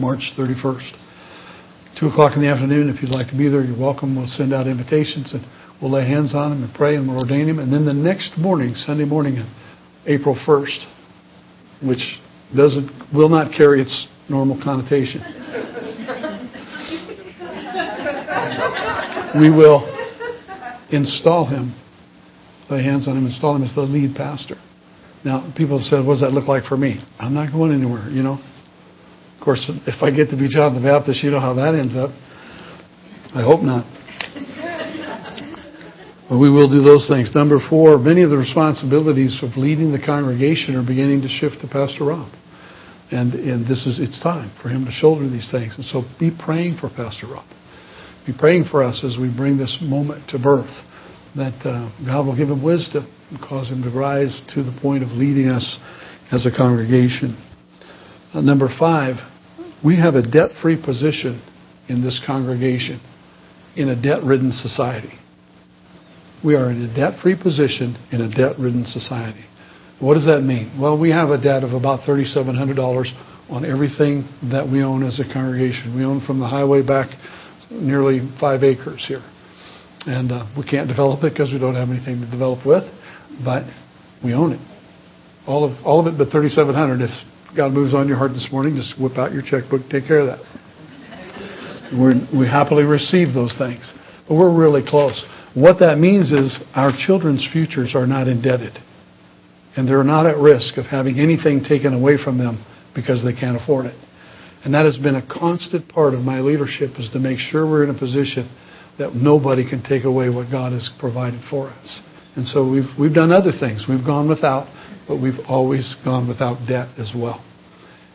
March 31st. 2 o'clock in the afternoon, if you'd like to be there, you're welcome. We'll send out invitations and we'll lay hands on him and pray and we'll ordain him. And then the next morning, Sunday morning, April 1st, which doesn't will not carry its normal connotation. we will install him, lay hands on him, install him as the lead pastor. Now, people have said, what does that look like for me? I'm not going anywhere, you know. Of course, if I get to be John the Baptist, you know how that ends up. I hope not. But we will do those things. Number four, many of the responsibilities of leading the congregation are beginning to shift to Pastor Rob. And, and this is, it's time for him to shoulder these things. And so be praying for Pastor Rob. Be praying for us as we bring this moment to birth that uh, God will give him wisdom and cause him to rise to the point of leading us as a congregation. Uh, number five, we have a debt free position in this congregation in a debt ridden society. We are in a debt free position in a debt ridden society. What does that mean? Well, we have a debt of about $3,700 on everything that we own as a congregation. We own from the highway back nearly five acres here. And uh, we can't develop it because we don't have anything to develop with, but we own it. All of, all of it but 3700 If God moves on your heart this morning, just whip out your checkbook, take care of that. We're, we happily receive those things. But we're really close. What that means is our children's futures are not indebted. And they're not at risk of having anything taken away from them because they can't afford it. And that has been a constant part of my leadership is to make sure we're in a position that nobody can take away what God has provided for us. And so we've, we've done other things. We've gone without, but we've always gone without debt as well.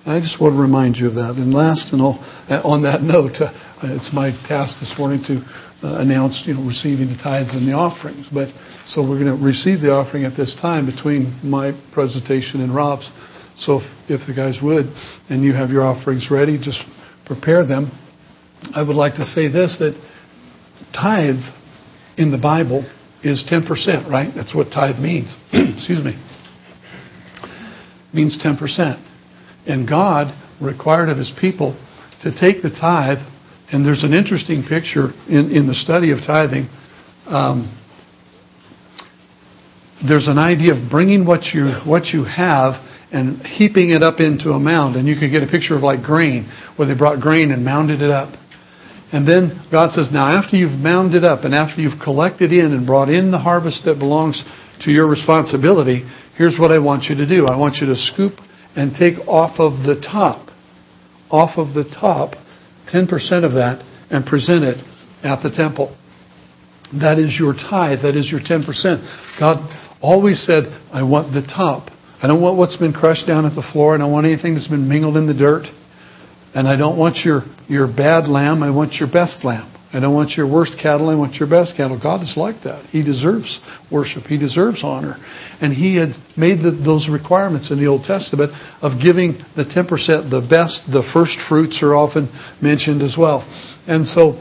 And I just want to remind you of that. And last and all, uh, on that note, uh, it's my task this morning to uh, announce, you know, receiving the tithes and the offerings. But so we're going to receive the offering at this time between my presentation and Rob's. So if, if the guys would, and you have your offerings ready, just prepare them. I would like to say this that tithe in the Bible is 10%, right? That's what tithe means. Excuse me. Means 10%. And God required of his people to take the tithe, and there's an interesting picture in, in the study of tithing. Um, there's an idea of bringing what you what you have and heaping it up into a mound, and you can get a picture of like grain, where they brought grain and mounded it up. And then God says, now after you've mounded up and after you've collected in and brought in the harvest that belongs to your responsibility, here's what I want you to do. I want you to scoop and take off of the top, off of the top, 10% of that and present it at the temple. That is your tithe. That is your 10%. God always said, I want the top. I don't want what's been crushed down at the floor. I don't want anything that's been mingled in the dirt. And I don't want your, your bad lamb. I want your best lamb. I don't want your worst cattle. I want your best cattle. God is like that. He deserves worship. He deserves honor. And He had made the, those requirements in the Old Testament of giving the 10% the best. The first fruits are often mentioned as well. And so,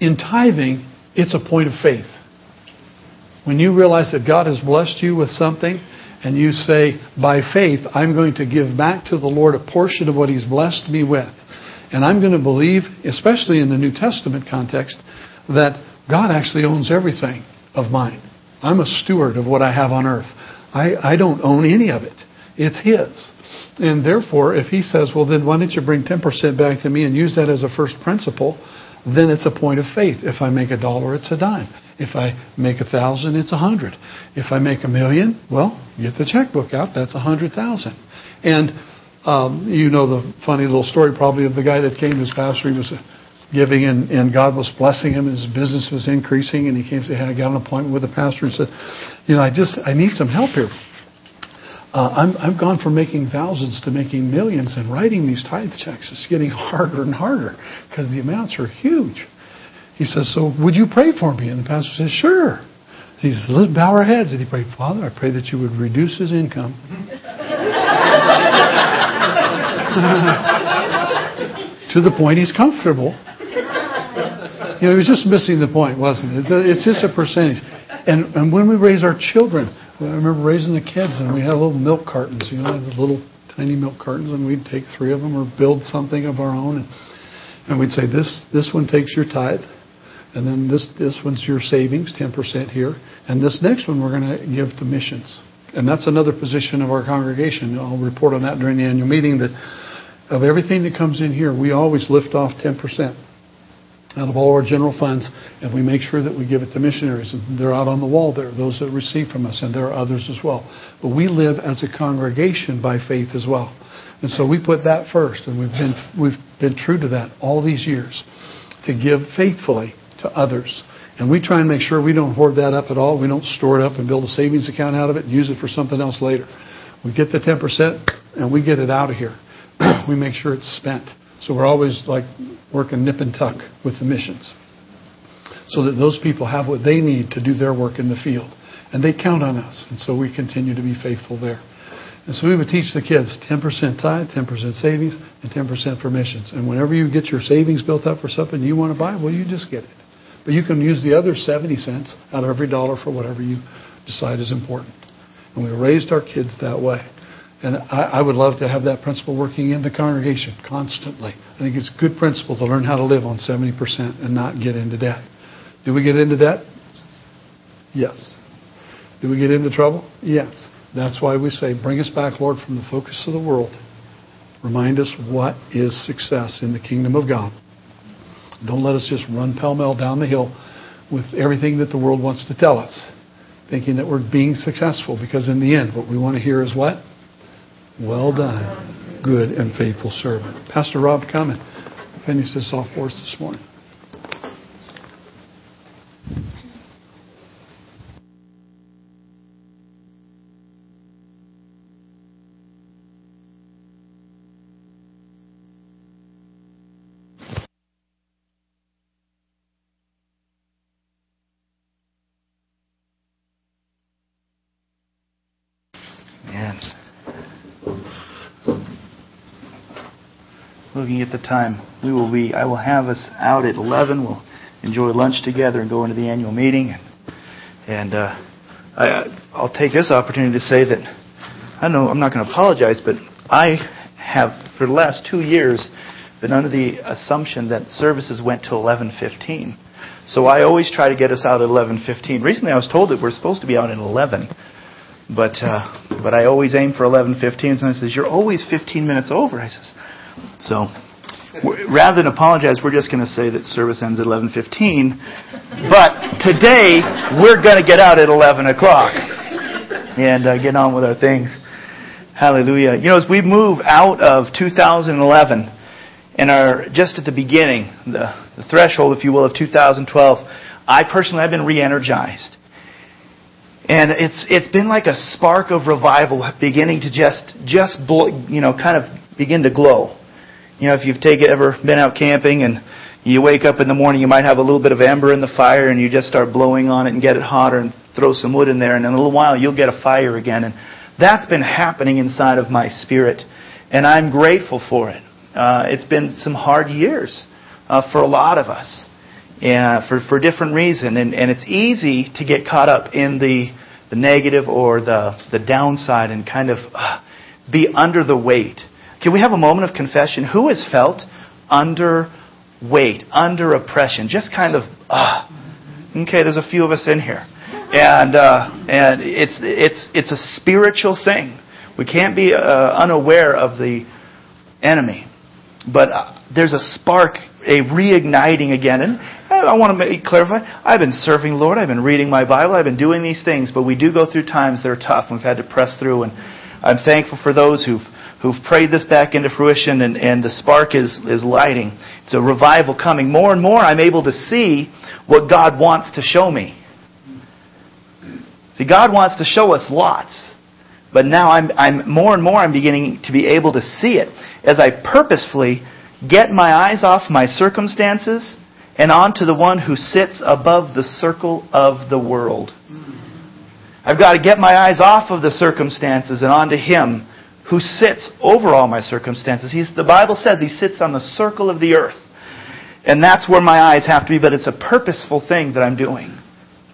in tithing, it's a point of faith. When you realize that God has blessed you with something, and you say, by faith, I'm going to give back to the Lord a portion of what He's blessed me with. And I'm going to believe, especially in the New Testament context, that God actually owns everything of mine. I'm a steward of what I have on earth. I, I don't own any of it. It's His. And therefore, if He says, well, then why don't you bring 10% back to me and use that as a first principle, then it's a point of faith. If I make a dollar, it's a dime. If I make a thousand, it's a hundred. If I make a million, well, get the checkbook out. That's a hundred thousand. And um, you know the funny little story probably of the guy that came as pastor. He was giving and, and God was blessing him. and His business was increasing, and he came to say, "Hey, I got an appointment with the pastor and said, you know, I just I need some help here." Uh, I'm, I've gone from making thousands to making millions, and writing these tithe checks is getting harder and harder because the amounts are huge. He says, So would you pray for me? And the pastor says, Sure. He says, Let's bow our heads. And he prayed, Father, I pray that you would reduce his income. to the point he's comfortable. You know, he was just missing the point, wasn't it? It's just a percentage. And, and when we raise our children, I remember raising the kids, and we had little milk cartons, you know, the little tiny milk cartons, and we'd take three of them or build something of our own, and, and we'd say this this one takes your tithe, and then this this one's your savings, ten percent here, and this next one we're going to give to missions, and that's another position of our congregation. I'll report on that during the annual meeting that of everything that comes in here, we always lift off ten percent out of all our general funds, and we make sure that we give it to missionaries. And they're out on the wall there, those that receive from us, and there are others as well. But we live as a congregation by faith as well. And so we put that first, and we've been, we've been true to that all these years, to give faithfully to others. And we try and make sure we don't hoard that up at all. We don't store it up and build a savings account out of it and use it for something else later. We get the 10% and we get it out of here. we make sure it's spent. So we're always like working nip and tuck with the missions so that those people have what they need to do their work in the field. And they count on us. And so we continue to be faithful there. And so we would teach the kids 10% tithe, 10% savings, and 10% for missions. And whenever you get your savings built up for something you want to buy, well, you just get it. But you can use the other 70 cents out of every dollar for whatever you decide is important. And we raised our kids that way. And I, I, would love to have that principle working in the congregation constantly. I think it's a good principle to learn how to live on 70% and not get into debt. Do we get into debt? Yes. Do we get into trouble? Yes. That's why we say, bring us back, Lord, from the focus of the world. Remind us what is success in the kingdom of God. Don't let us just run pell mell down the hill with everything that the world wants to tell us, thinking that we're being successful, because in the end, what we want to hear is what? Well done, good and faithful servant. Pastor Rob, come and finish this off for us this morning. At the time, we will be. I will have us out at 11. We'll enjoy lunch together and go into the annual meeting. And uh, I, I'll take this opportunity to say that I know I'm not going to apologize, but I have for the last two years been under the assumption that services went to 11:15. So I always try to get us out at 11:15. Recently, I was told that we're supposed to be out at 11, but uh, but I always aim for 11:15. And I says, "You're always 15 minutes over." I says, so rather than apologize, we're just going to say that service ends at 11:15. But today we're going to get out at 11 o'clock and uh, get on with our things. Hallelujah. You know, as we move out of 2011 and are just at the beginning, the, the threshold, if you will, of 2012, I personally have been re-energized. And it's it's been like a spark of revival beginning to just just you know kind of begin to glow. You know, if you've taken, ever been out camping and you wake up in the morning, you might have a little bit of ember in the fire and you just start blowing on it and get it hotter and throw some wood in there and in a little while you'll get a fire again. And that's been happening inside of my spirit and I'm grateful for it. Uh, it's been some hard years uh, for a lot of us and for, for different reasons. And, and it's easy to get caught up in the, the negative or the, the downside and kind of uh, be under the weight. Can we have a moment of confession? Who has felt under weight, under oppression? Just kind of, ah. Okay, there's a few of us in here. And, uh, and it's, it's, it's a spiritual thing. We can't be uh, unaware of the enemy. But uh, there's a spark, a reigniting again. And I want to clarify, I've been serving Lord, I've been reading my Bible, I've been doing these things, but we do go through times that are tough. We've had to press through, and I'm thankful for those who've who've prayed this back into fruition and, and the spark is, is lighting. It's a revival coming. More and more I'm able to see what God wants to show me. See, God wants to show us lots. But now I'm, I'm more and more I'm beginning to be able to see it as I purposefully get my eyes off my circumstances and onto the one who sits above the circle of the world. I've got to get my eyes off of the circumstances and onto him who sits over all my circumstances. He's, the Bible says he sits on the circle of the earth. And that's where my eyes have to be, but it's a purposeful thing that I'm doing.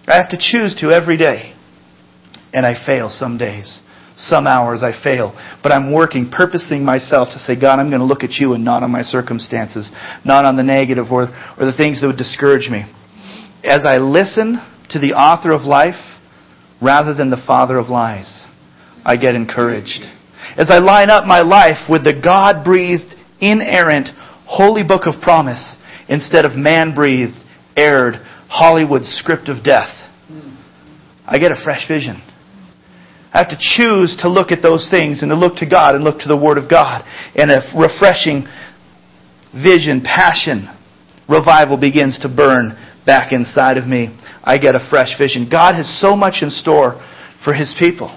I have to choose to every day. And I fail some days. Some hours I fail. But I'm working, purposing myself to say, God, I'm going to look at you and not on my circumstances, not on the negative or, or the things that would discourage me. As I listen to the author of life rather than the father of lies, I get encouraged. As I line up my life with the God breathed, inerrant, holy book of promise instead of man breathed, aired, Hollywood script of death, I get a fresh vision. I have to choose to look at those things and to look to God and look to the Word of God. And a refreshing vision, passion, revival begins to burn back inside of me. I get a fresh vision. God has so much in store for His people.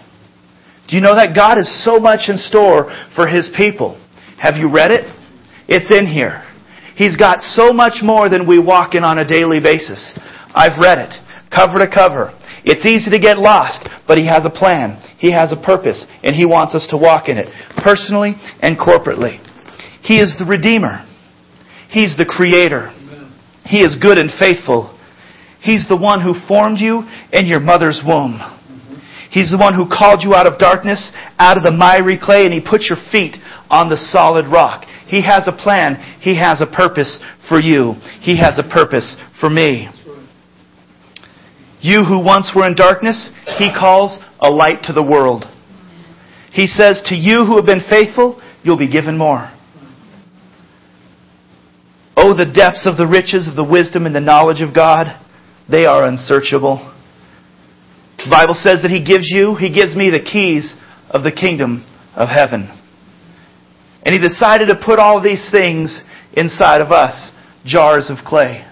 Do you know that God has so much in store for His people? Have you read it? It's in here. He's got so much more than we walk in on a daily basis. I've read it, cover to cover. It's easy to get lost, but He has a plan. He has a purpose, and He wants us to walk in it, personally and corporately. He is the Redeemer. He's the Creator. He is good and faithful. He's the one who formed you in your mother's womb. He's the one who called you out of darkness, out of the miry clay, and He put your feet on the solid rock. He has a plan. He has a purpose for you. He has a purpose for me. You who once were in darkness, He calls a light to the world. He says, To you who have been faithful, you'll be given more. Oh, the depths of the riches of the wisdom and the knowledge of God. They are unsearchable. The Bible says that He gives you, He gives me the keys of the kingdom of heaven. And He decided to put all these things inside of us jars of clay.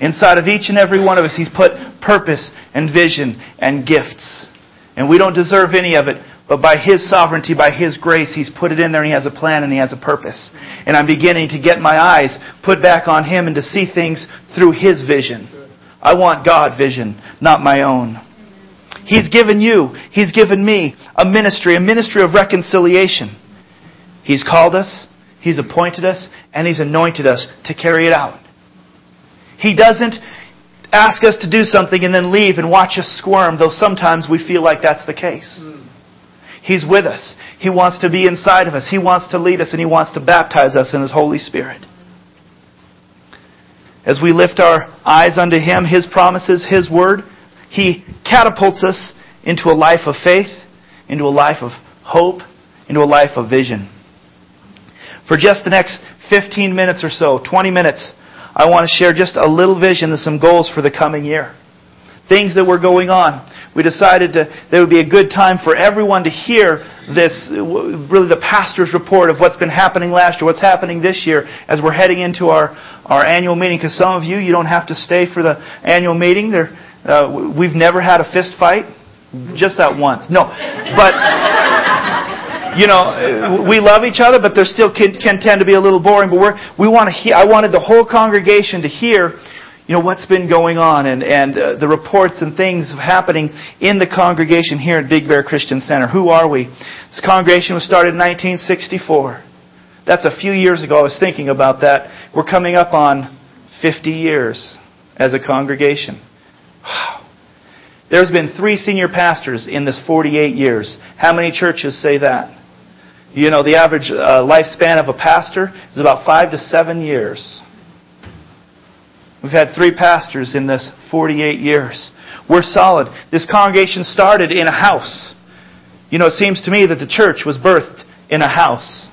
Inside of each and every one of us, He's put purpose and vision and gifts. And we don't deserve any of it, but by His sovereignty, by His grace, He's put it in there and He has a plan and He has a purpose. And I'm beginning to get my eyes put back on Him and to see things through His vision. I want God vision, not my own. He's given you, He's given me a ministry, a ministry of reconciliation. He's called us, He's appointed us, and He's anointed us to carry it out. He doesn't ask us to do something and then leave and watch us squirm, though sometimes we feel like that's the case. He's with us. He wants to be inside of us. He wants to lead us and He wants to baptize us in His Holy Spirit. As we lift our eyes unto Him, His promises, His Word, He catapults us into a life of faith, into a life of hope, into a life of vision. For just the next 15 minutes or so, 20 minutes, I want to share just a little vision and some goals for the coming year. Things that were going on. We decided to, that it would be a good time for everyone to hear this, really the pastor's report of what's been happening last year, what's happening this year as we're heading into our, our annual meeting. Because some of you, you don't have to stay for the annual meeting. There, uh, we've never had a fist fight. Just that once. No. But, you know, we love each other, but there still can, can tend to be a little boring. But we're, we want to hear, I wanted the whole congregation to hear, you know, what's been going on and, and uh, the reports and things happening in the congregation here at Big Bear Christian Center. Who are we? This congregation was started in 1964. That's a few years ago. I was thinking about that. We're coming up on 50 years as a congregation. There's been three senior pastors in this 48 years. How many churches say that? You know, the average uh, lifespan of a pastor is about five to seven years. We've had three pastors in this 48 years. We're solid. This congregation started in a house. You know, it seems to me that the church was birthed in a house.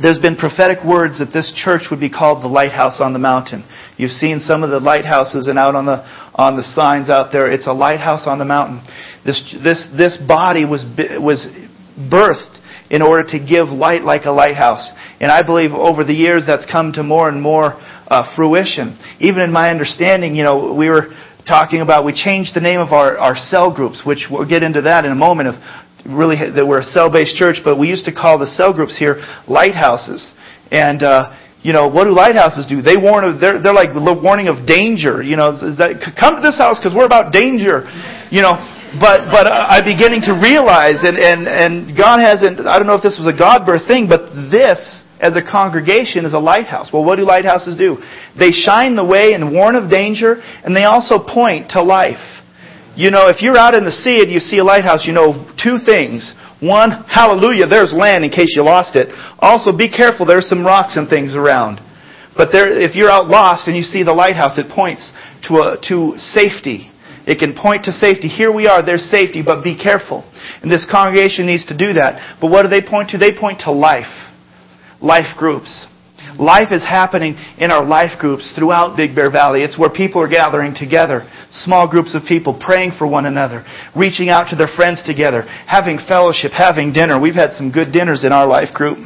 There's been prophetic words that this church would be called the lighthouse on the mountain. You've seen some of the lighthouses and out on the on the signs out there. It's a lighthouse on the mountain. This this this body was was birthed in order to give light like a lighthouse. And I believe over the years that's come to more and more uh, fruition. Even in my understanding, you know, we were talking about we changed the name of our, our cell groups, which we'll get into that in a moment of really that we're a cell-based church, but we used to call the cell groups here lighthouses. And uh, you know, what do lighthouses do? They warn of, they're, they're like warning of danger. You know, come to this house because we're about danger. You know, but, but I'm beginning to realize, and, and, and God hasn't, I don't know if this was a God birth thing, but this, as a congregation as a lighthouse. Well, what do lighthouses do? They shine the way and warn of danger, and they also point to life. You know, if you're out in the sea and you see a lighthouse, you know two things. One, hallelujah, there's land in case you lost it. Also, be careful, there's some rocks and things around. But there, if you're out lost and you see the lighthouse, it points to, a, to safety. It can point to safety. Here we are, there's safety, but be careful. And this congregation needs to do that. But what do they point to? They point to life. Life groups. Life is happening in our life groups throughout Big Bear Valley. It's where people are gathering together. Small groups of people praying for one another, reaching out to their friends together, having fellowship, having dinner. We've had some good dinners in our life group.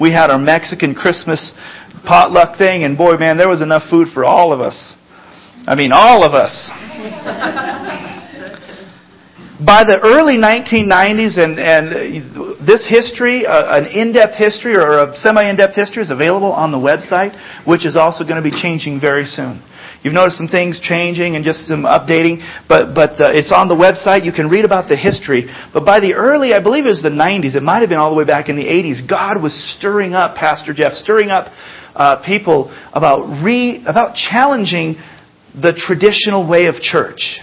We had our Mexican Christmas potluck thing, and boy, man, there was enough food for all of us. I mean, all of us. By the early 1990s, and, and this history, uh, an in-depth history or a semi-in-depth history is available on the website, which is also going to be changing very soon. You've noticed some things changing and just some updating, but but uh, it's on the website. You can read about the history. But by the early, I believe it was the 90s. It might have been all the way back in the 80s. God was stirring up Pastor Jeff, stirring up uh, people about re about challenging the traditional way of church.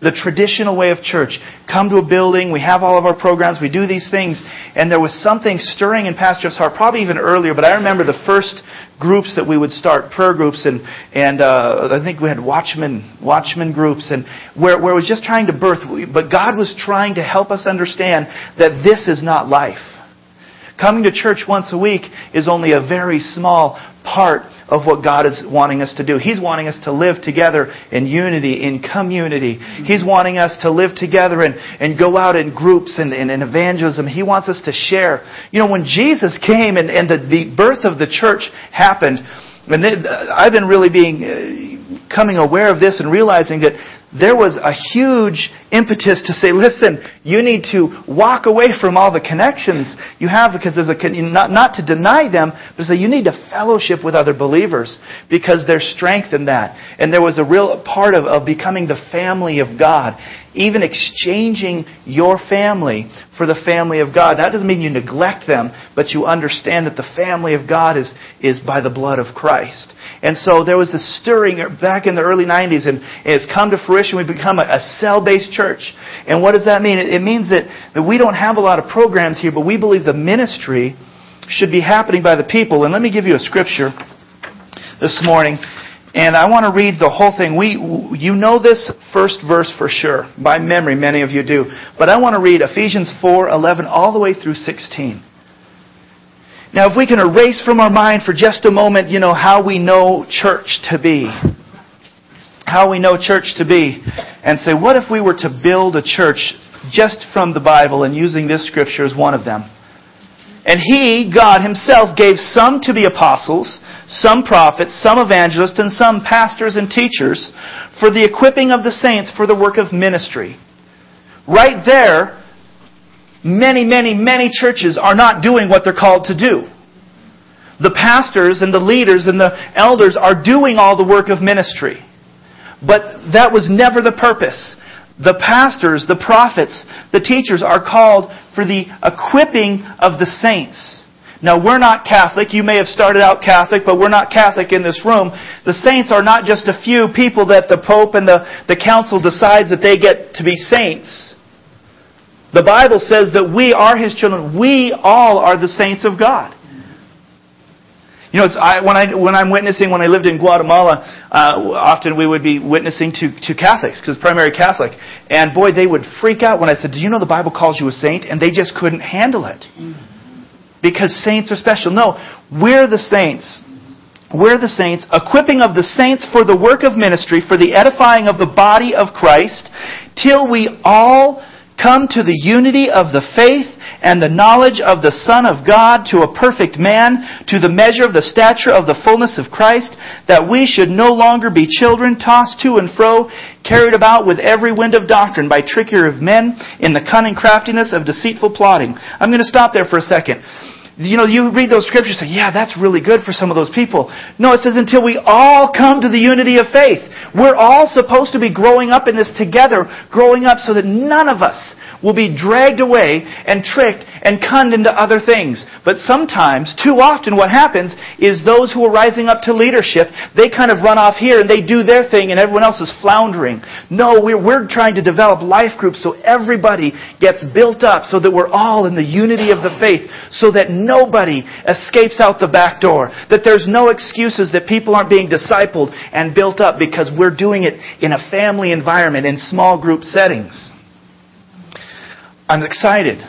The traditional way of church. Come to a building, we have all of our programs, we do these things, and there was something stirring in Pastor Jeff's heart, probably even earlier, but I remember the first groups that we would start, prayer groups, and, and uh, I think we had watchman, watchman groups, and where, where it was just trying to birth, but God was trying to help us understand that this is not life. Coming to church once a week is only a very small part of what God is wanting us to do. He's wanting us to live together in unity, in community. He's wanting us to live together and, and go out in groups and, in evangelism. He wants us to share. You know, when Jesus came and, and the, the birth of the church happened, and I've been really being, uh, coming aware of this and realizing that there was a huge impetus to say, listen, you need to walk away from all the connections you have because there's a, not, not to deny them, but to say you need to fellowship with other believers because there's strength in that. And there was a real part of, of becoming the family of God. Even exchanging your family for the family of God. That doesn't mean you neglect them, but you understand that the family of God is, is by the blood of Christ. And so there was a stirring back in the early 90s and it's come to fruition. We've become a, a cell-based church. And what does that mean? It, it means that, that we don't have a lot of programs here, but we believe the ministry should be happening by the people. And let me give you a scripture this morning. And I want to read the whole thing. We, you know this first verse for sure. By memory, many of you do. But I want to read Ephesians 4, 11, all the way through 16. Now, if we can erase from our mind for just a moment, you know, how we know church to be. How we know church to be. And say, what if we were to build a church just from the Bible and using this scripture as one of them? And He, God Himself, gave some to be apostles, some prophets, some evangelists, and some pastors and teachers for the equipping of the saints for the work of ministry. Right there, many, many, many churches are not doing what they're called to do. The pastors and the leaders and the elders are doing all the work of ministry. But that was never the purpose the pastors, the prophets, the teachers are called for the equipping of the saints. Now, we're not Catholic. You may have started out Catholic, but we're not Catholic in this room. The saints are not just a few people that the Pope and the, the Council decides that they get to be saints. The Bible says that we are His children. We all are the saints of God. You know, I, when, I, when I'm witnessing, when I lived in Guatemala, uh, often we would be witnessing to, to Catholics, because primary Catholic. And boy, they would freak out when I said, Do you know the Bible calls you a saint? And they just couldn't handle it. Because saints are special. No, we're the saints. We're the saints, equipping of the saints for the work of ministry, for the edifying of the body of Christ, till we all come to the unity of the faith and the knowledge of the Son of God to a perfect man, to the measure of the stature of the fullness of Christ, that we should no longer be children tossed to and fro, carried about with every wind of doctrine by trickery of men in the cunning craftiness of deceitful plotting. I'm going to stop there for a second you know, you read those scriptures and say, yeah, that's really good for some of those people. No, it says until we all come to the unity of faith. We're all supposed to be growing up in this together, growing up so that none of us will be dragged away and tricked and conned into other things. But sometimes, too often, what happens is those who are rising up to leadership, they kind of run off here and they do their thing and everyone else is floundering. No, we're, we're trying to develop life groups so everybody gets built up so that we're all in the unity of the faith so that nobody escapes out the back door. That there's no excuses that people aren't being discipled and built up because we're doing it in a family environment in small group settings. I'm excited.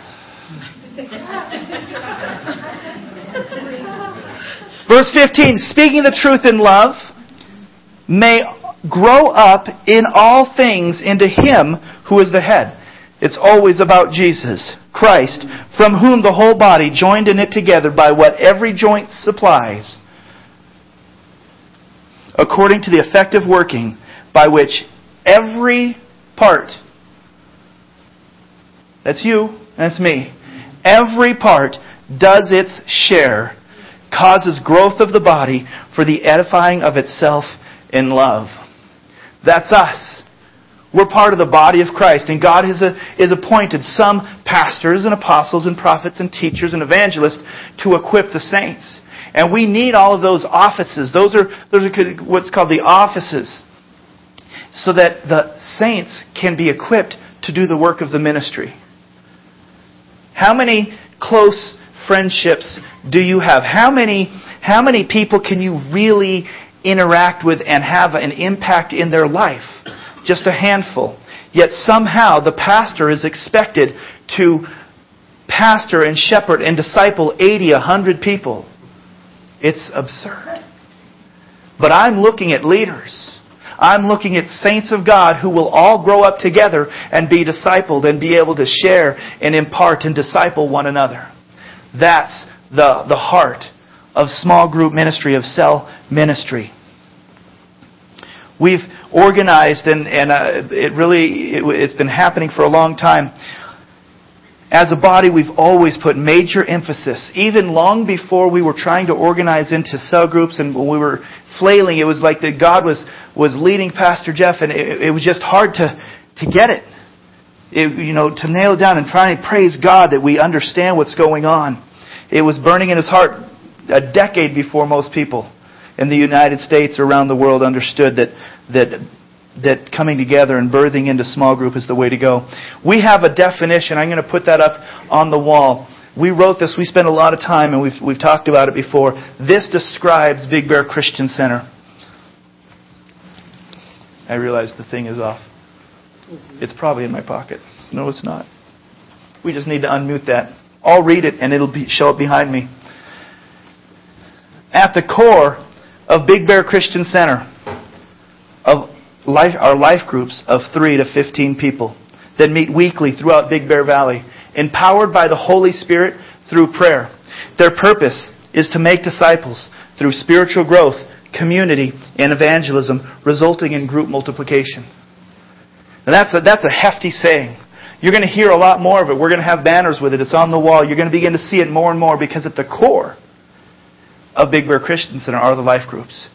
Verse 15, speaking the truth in love, may grow up in all things into Him who is the head. It's always about Jesus, Christ, from whom the whole body, joined in it together by what every joint supplies, according to the effective working by which every part, that's you, that's me, every part does its share, causes growth of the body for the edifying of itself in love. That's us. We're part of the body of Christ, and God has, a, has appointed some pastors and apostles and prophets and teachers and evangelists to equip the saints. And we need all of those offices. Those are, those are what's called the offices. So that the saints can be equipped to do the work of the ministry. How many close friendships do you have? How many, how many people can you really interact with and have an impact in their life? Just a handful. Yet somehow the pastor is expected to pastor and shepherd and disciple 80, 100 people. It's absurd. But I'm looking at leaders. I'm looking at saints of God who will all grow up together and be discipled and be able to share and impart and disciple one another. That's the, the heart of small group ministry, of cell ministry. We've organized, and, and uh, it really it, it's been happening for a long time. As a body, we've always put major emphasis, even long before we were trying to organize into cell groups and when we were flailing, it was like that God was, was leading Pastor Jeff and it, it was just hard to, to get it. it. You know, to nail it down and try and praise God that we understand what's going on. It was burning in his heart a decade before most people in the United States or around the world understood that, that that coming together and birthing into small group is the way to go. We have a definition. I'm going to put that up on the wall. We wrote this. We spent a lot of time, and we've, we've talked about it before. This describes Big Bear Christian Center. I realize the thing is off. It's probably in my pocket. No, it's not. We just need to unmute that. I'll read it, and it'll be, show up behind me. At the core of Big Bear Christian Center, of life, our life groups of 3 to 15 people that meet weekly throughout Big Bear Valley, empowered by the Holy Spirit through prayer. Their purpose is to make disciples through spiritual growth, community, and evangelism, resulting in group multiplication. Now that's a, that's a hefty saying. You're going to hear a lot more of it. We're going to have banners with it. It's on the wall. You're going to begin to see it more and more because at the core of Big Bear Christian Center are the life groups.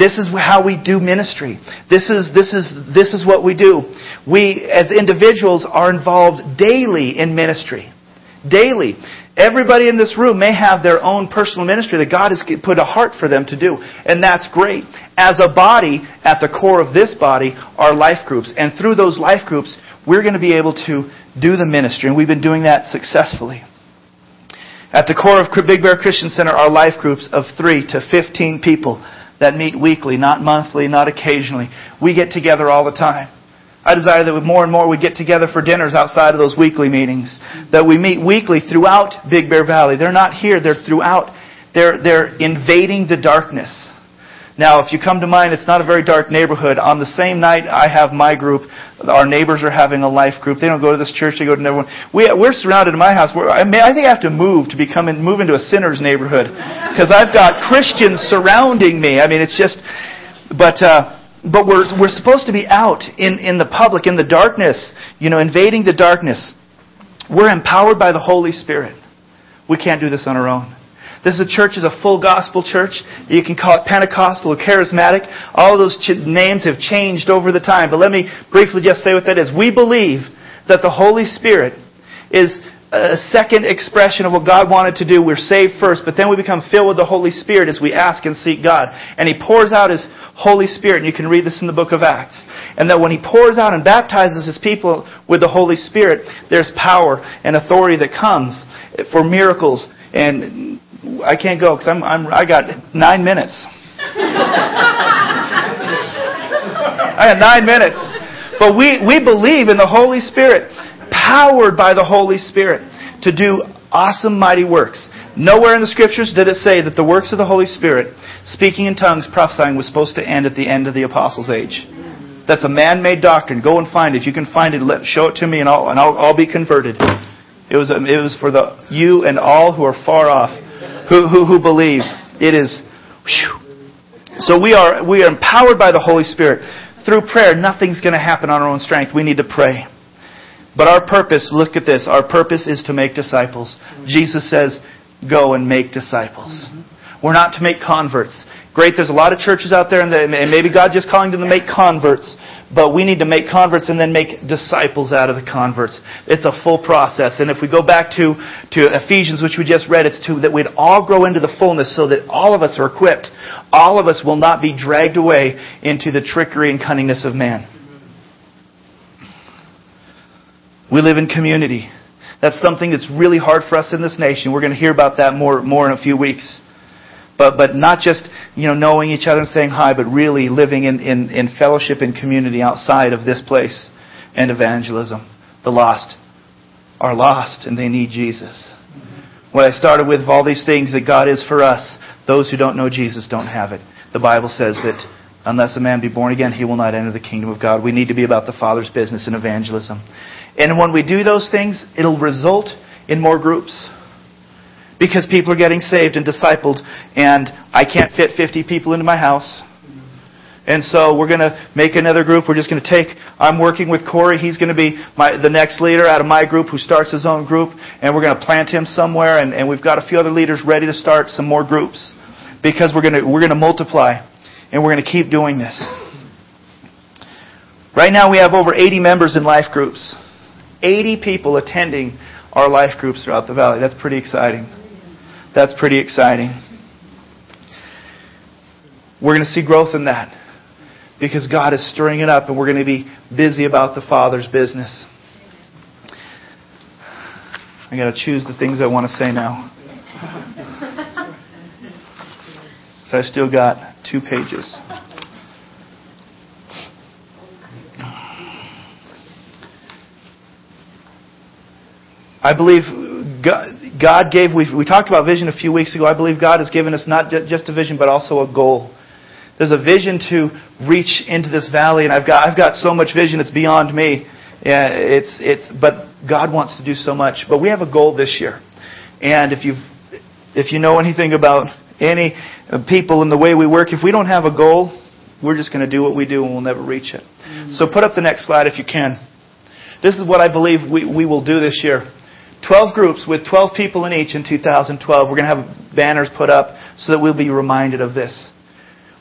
This is how we do ministry. This is, this is, this is what we do. We, as individuals, are involved daily in ministry. Daily. Everybody in this room may have their own personal ministry that God has put a heart for them to do. And that's great. As a body, at the core of this body are life groups. And through those life groups, we're going to be able to do the ministry. And we've been doing that successfully. At the core of Big Bear Christian Center are life groups of 3 to 15 people that meet weekly, not monthly, not occasionally. We get together all the time. I desire that more and more we get together for dinners outside of those weekly meetings. That we meet weekly throughout Big Bear Valley. They're not here, they're throughout. They're, they're invading the darkness. Now, if you come to mind, it's not a very dark neighborhood. On the same night I have my group, our neighbors are having a life group. They don't go to this church, they go to another one. We, we're surrounded in my house. We're, I, may, I think I have to move to become in, move into a sinner's neighborhood. Because I've got Christians surrounding me. I mean, it's just, but, uh, but we're, we're supposed to be out in, in the public, in the darkness, you know, invading the darkness. We're empowered by the Holy Spirit. We can't do this on our own. This is a church is a full gospel church. You can call it Pentecostal or charismatic. All those names have changed over the time. But let me briefly just say what that is. We believe that the Holy Spirit is a second expression of what God wanted to do. We're saved first, but then we become filled with the Holy Spirit as we ask and seek God. And He pours out His Holy Spirit, and you can read this in the book of Acts. And that when He pours out and baptizes His people with the Holy Spirit, there's power and authority that comes for miracles. And I can't go because I'm, I'm, I got nine minutes. I got nine minutes. But we, we believe in the Holy Spirit powered by the Holy Spirit to do awesome, mighty works. Nowhere in the scriptures did it say that the works of the Holy Spirit, speaking in tongues, prophesying, was supposed to end at the end of the apostles' age. That's a man-made doctrine. Go and find it. If you can find it, let, show it to me, and I'll and I'll, I'll be converted. It was it was for the you and all who are far off, who who, who believe. It is. Whew. So we are we are empowered by the Holy Spirit through prayer. Nothing's going to happen on our own strength. We need to pray. But our purpose, look at this, our purpose is to make disciples. Jesus says, go and make disciples. Mm-hmm. We're not to make converts. Great, there's a lot of churches out there, and maybe God's just calling them to make converts, but we need to make converts and then make disciples out of the converts. It's a full process. And if we go back to, to Ephesians, which we just read, it's to that we'd all grow into the fullness so that all of us are equipped. All of us will not be dragged away into the trickery and cunningness of man. We live in community. That's something that's really hard for us in this nation. We're going to hear about that more, more in a few weeks. But, but not just, you know, knowing each other and saying hi, but really living in, in, in fellowship and community outside of this place and evangelism. The lost are lost and they need Jesus. What I started with all these things that God is for us, those who don't know Jesus don't have it. The Bible says that unless a man be born again, he will not enter the kingdom of God. We need to be about the Father's business in evangelism. And when we do those things, it'll result in more groups. Because people are getting saved and discipled, and I can't fit 50 people into my house. And so we're going to make another group. We're just going to take, I'm working with Corey. He's going to be my, the next leader out of my group who starts his own group. And we're going to plant him somewhere. And, and we've got a few other leaders ready to start some more groups. Because we're going to, we're going to multiply. And we're going to keep doing this. Right now we have over 80 members in life groups. 80 people attending our life groups throughout the valley. That's pretty exciting. That's pretty exciting. We're going to see growth in that because God is stirring it up and we're going to be busy about the Father's business. I got to choose the things I want to say now. So I still got two pages. I believe God gave, we, we talked about vision a few weeks ago. I believe God has given us not just a vision, but also a goal. There's a vision to reach into this valley, and I've got, I've got so much vision, it's beyond me. Yeah, it's, it's, but God wants to do so much. But we have a goal this year. And if you've, if you know anything about any people and the way we work, if we don't have a goal, we're just going to do what we do and we'll never reach it. Mm-hmm. So put up the next slide if you can. This is what I believe we, we will do this year. 12 groups with 12 people in each in 2012. We're going to have banners put up so that we'll be reminded of this.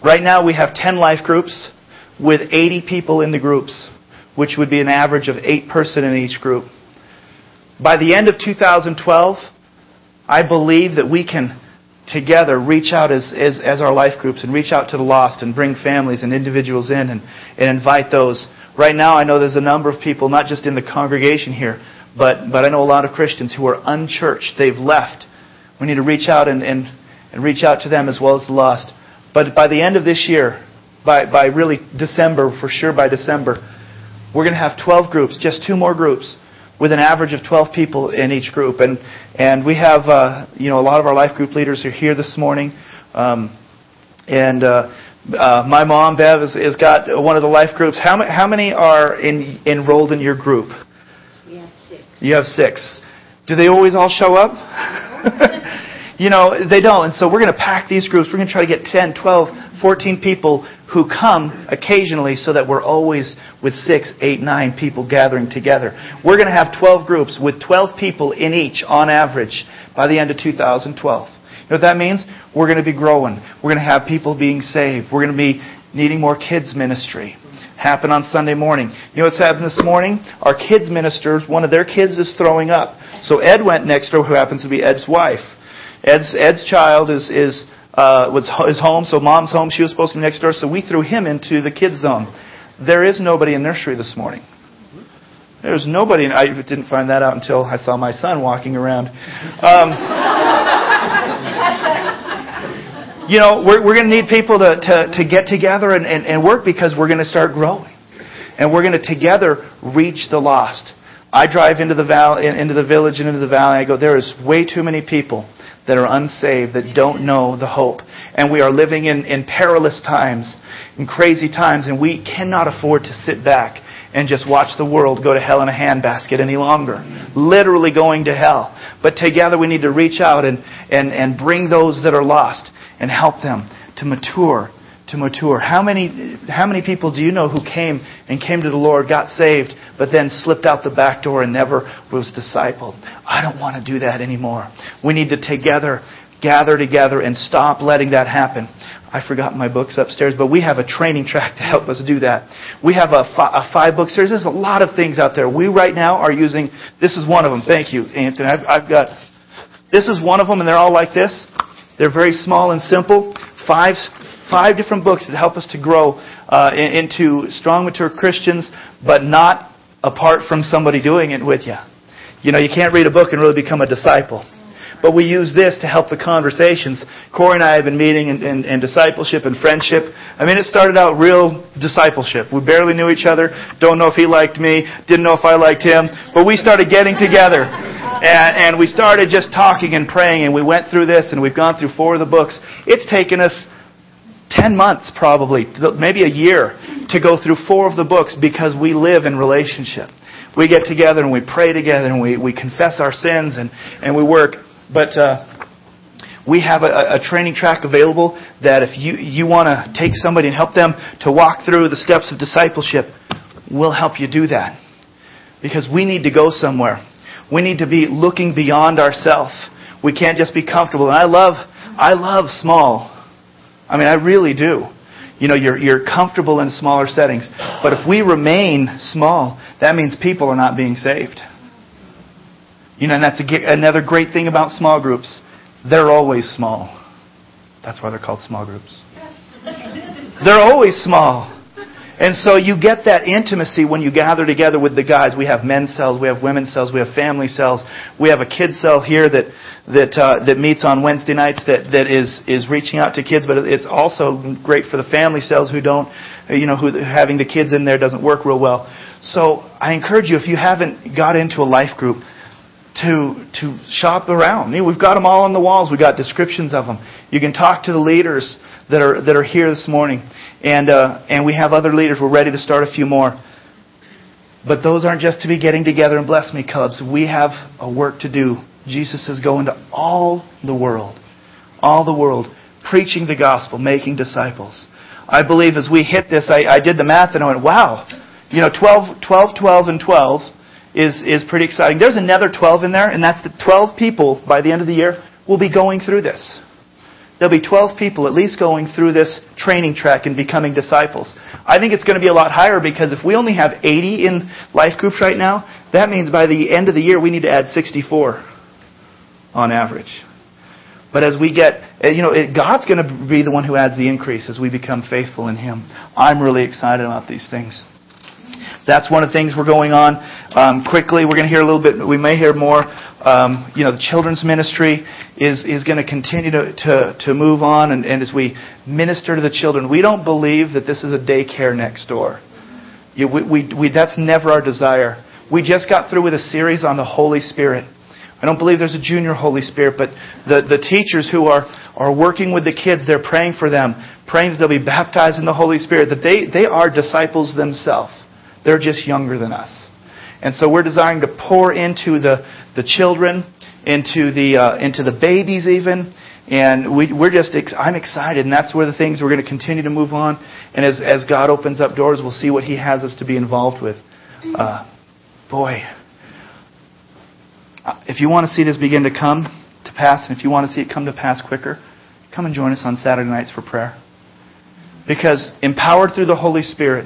Right now we have 10 life groups with 80 people in the groups, which would be an average of 8 person in each group. By the end of 2012, I believe that we can together reach out as, as, as our life groups and reach out to the lost and bring families and individuals in and, and invite those. Right now I know there's a number of people, not just in the congregation here, but, but I know a lot of Christians who are unchurched. They've left. We need to reach out and, and, and reach out to them as well as the lost. But by the end of this year, by, by really December, for sure by December, we're going to have 12 groups, just two more groups, with an average of 12 people in each group. And, and we have, uh, you know, a lot of our life group leaders are here this morning. Um, and uh, uh, my mom, Bev, has, got one of the life groups. How, how many are in, enrolled in your group? You have six. Do they always all show up? you know, they don't. And so we're going to pack these groups. We're going to try to get 10, 12, 14 people who come occasionally so that we're always with six, eight, nine people gathering together. We're going to have 12 groups with 12 people in each on average by the end of 2012. You know what that means? We're going to be growing. We're going to have people being saved. We're going to be needing more kids ministry happen on Sunday morning. You know what's happened this morning? Our kids ministers, one of their kids is throwing up. So Ed went next door, who happens to be Ed's wife. Ed's Ed's child is is uh, was is home, so mom's home. She was supposed to be next door, so we threw him into the kids zone. There is nobody in nursery this morning. There's nobody. In, I didn't find that out until I saw my son walking around. Um, you know, we're, we're going to need people to, to, to get together and, and, and work because we're going to start growing. And we're going to together reach the lost. I drive into the valley, into the village and into the valley. I go, there is way too many people that are unsaved that don't know the hope. And we are living in, in perilous times, in crazy times, and we cannot afford to sit back and just watch the world go to hell in a handbasket any longer. Literally going to hell. But together we need to reach out and, and, and bring those that are lost and help them to mature to mature. How many, how many people do you know who came and came to the Lord, got saved, but then slipped out the back door and never was discipled? I don't want to do that anymore. We need to together gather together and stop letting that happen. I forgot my books upstairs, but we have a training track to help us do that. We have a, fi- a five book series. There's a lot of things out there. We right now are using, this is one of them. Thank you, Anthony. I've, I've got, this is one of them and they're all like this. They're very small and simple. Five, five different books that help us to grow uh, into strong, mature Christians, but not apart from somebody doing it with you. You know, you can't read a book and really become a disciple. But we use this to help the conversations. Corey and I have been meeting in, in, in, discipleship and friendship. I mean, it started out real discipleship. We barely knew each other. Don't know if he liked me. Didn't know if I liked him. But we started getting together. And, and we started just talking and praying. And we went through this and we've gone through four of the books. It's taken us 10 months probably, maybe a year, to go through four of the books because we live in relationship. We get together and we pray together and we, we confess our sins and, and we work. But uh, we have a, a training track available that if you, you want to take somebody and help them to walk through the steps of discipleship, we'll help you do that. Because we need to go somewhere. We need to be looking beyond ourselves. We can't just be comfortable. And I love, I love small I mean, I really do. You know, you're, you're comfortable in smaller settings. But if we remain small, that means people are not being saved. You know, and that's a, another great thing about small groups. They're always small. That's why they're called small groups. They're always small. And so you get that intimacy when you gather together with the guys. We have men's cells, we have women's cells, we have family cells. We have a kids cell here that that uh, that meets on Wednesday nights that that is is reaching out to kids, but it's also great for the family cells who don't, you know, who having the kids in there doesn't work real well. So I encourage you if you haven't got into a life group to to shop around. we've got them all on the walls. We've got descriptions of them. You can talk to the leaders that are that are here this morning. And, uh, and we have other leaders. We're ready to start a few more. But those aren't just to be getting together and bless me clubs. We have a work to do. Jesus says, go into all the world, all the world, preaching the gospel, making disciples. I believe as we hit this, I, I did the math and I went, wow, you know, 12, 12, 12, and 12 is, is pretty exciting. There's another 12 in there, and that's the 12 people by the end of the year will be going through this. There'll be 12 people at least going through this training track and becoming disciples. I think it's going to be a lot higher because if we only have 80 in life groups right now, that means by the end of the year we need to add 64 on average. But as we get, eh, you know, it, God's going to be the one who adds the increase as we become faithful in Him. I'm really excited about these things. That's one of the things we're going on. Um, quickly, we're going to hear a little bit, we may hear more. Um, you know, the children's ministry is, is going to continue to, to, to move on, and, and as we minister to the children, we don't believe that this is a daycare next door. You, we, we, we, that's never our desire. We just got through with a series on the Holy Spirit. I don't believe there's a junior Holy Spirit, but the, the teachers who are, are working with the kids, they're praying for them, praying that they'll be baptized in the Holy Spirit, that they, they are disciples themselves. They're just younger than us. And so we're desiring to pour into the, the children, into the, uh, into the babies even. And we, we're just, ex- I'm excited. And that's where the things we're going to continue to move on. And as, as God opens up doors, we'll see what He has us to be involved with. Uh, boy, uh, if you want to see this begin to come to pass, and if you want to see it come to pass quicker, come and join us on Saturday nights for prayer. Because empowered through the Holy Spirit,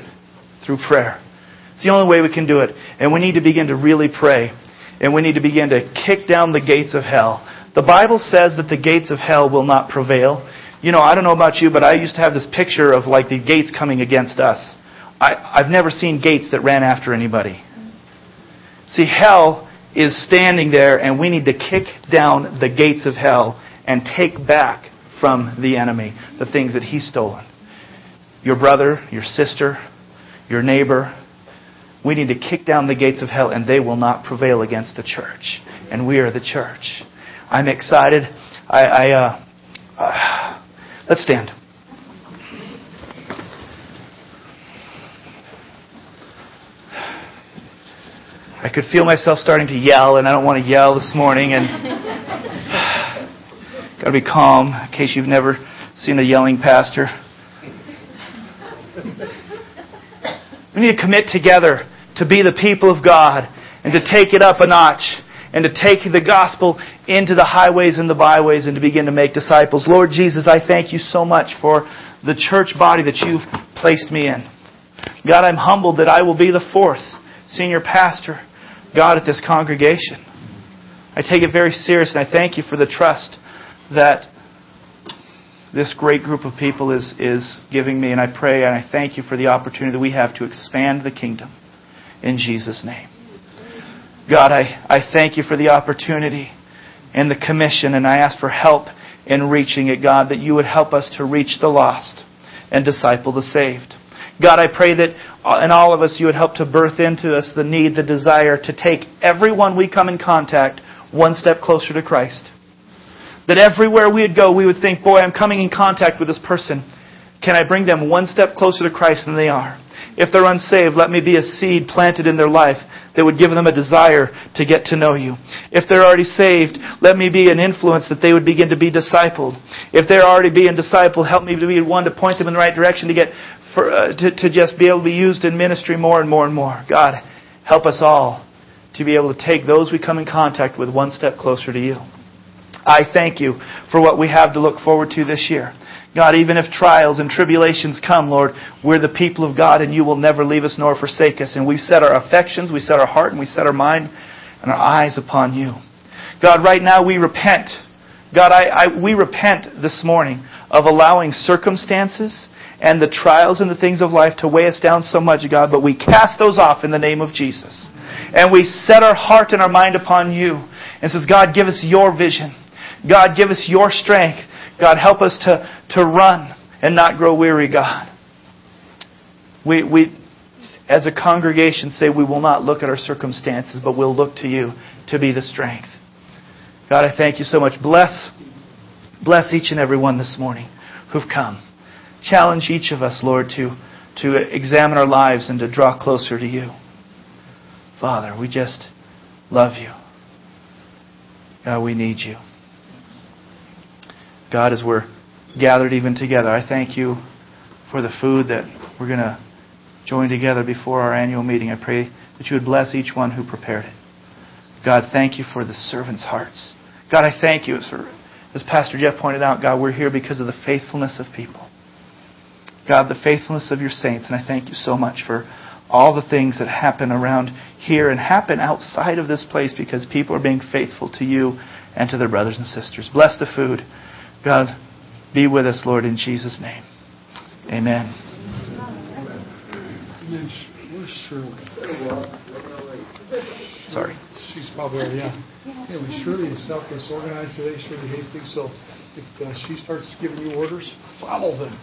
through prayer, it's the only way we can do it. And we need to begin to really pray. And we need to begin to kick down the gates of hell. The Bible says that the gates of hell will not prevail. You know, I don't know about you, but I used to have this picture of like the gates coming against us. I, I've never seen gates that ran after anybody. See, hell is standing there, and we need to kick down the gates of hell and take back from the enemy the things that he's stolen. Your brother, your sister, your neighbor, we need to kick down the gates of hell, and they will not prevail against the church. And we are the church. I'm excited. I, I uh, uh, let's stand. I could feel myself starting to yell, and I don't want to yell this morning. And got to be calm in case you've never seen a yelling pastor. We need to commit together to be the people of God and to take it up a notch and to take the gospel into the highways and the byways and to begin to make disciples. Lord Jesus, I thank you so much for the church body that you've placed me in. God, I'm humbled that I will be the fourth senior pastor. God at this congregation. I take it very serious, and I thank you for the trust that this great group of people is, is giving me. And I pray and I thank you for the opportunity that we have to expand the kingdom in Jesus' name. God, I, I thank you for the opportunity and the commission, and I ask for help in reaching it, God, that you would help us to reach the lost and disciple the saved. God, I pray that uh, in all of us you would help to birth into us the need, the desire to take everyone we come in contact one step closer to Christ. That everywhere we would go, we would think, boy, I'm coming in contact with this person. Can I bring them one step closer to Christ than they are? If they're unsaved, let me be a seed planted in their life that would give them a desire to get to know you. If they're already saved, let me be an influence that they would begin to be discipled. If they're already being discipled, help me to be one to point them in the right direction to get for, uh, to, to just be able to be used in ministry more and more and more. God, help us all to be able to take those we come in contact with one step closer to you. I thank you for what we have to look forward to this year. God, even if trials and tribulations come, Lord, we're the people of God and you will never leave us nor forsake us. And we set our affections, we set our heart, and we set our mind and our eyes upon you. God, right now we repent. God, I, I, we repent this morning of allowing circumstances and the trials and the things of life to weigh us down so much, God, but we cast those off in the name of Jesus. And we set our heart and our mind upon you and says, God, give us your vision. God, give us your strength. God, help us to, to run and not grow weary, God. We, we, as a congregation, say we will not look at our circumstances, but we'll look to you to be the strength. God, I thank you so much. Bless, bless each and every one this morning who've come challenge each of us, Lord, to, to examine our lives and to draw closer to you. Father, we just love you. God, we need you. God, as we're gathered even together, I thank you for the food that we're going to join together before our annual meeting. I pray that you would bless each one who prepared it. God, thank you for the servants' hearts. God, I thank you. for, As Pastor Jeff pointed out, God, we're here because of the faithfulness of people. God, the faithfulness of your saints. And I thank you so much for all the things that happen around here and happen outside of this place because people are being faithful to you and to their brothers and sisters. Bless the food. God, be with us, Lord, in Jesus' name. Amen. Sorry. She's probably, yeah. Anyway, Shirley is self organized today, Shirley Hastings. So if uh, she starts giving you orders, follow them.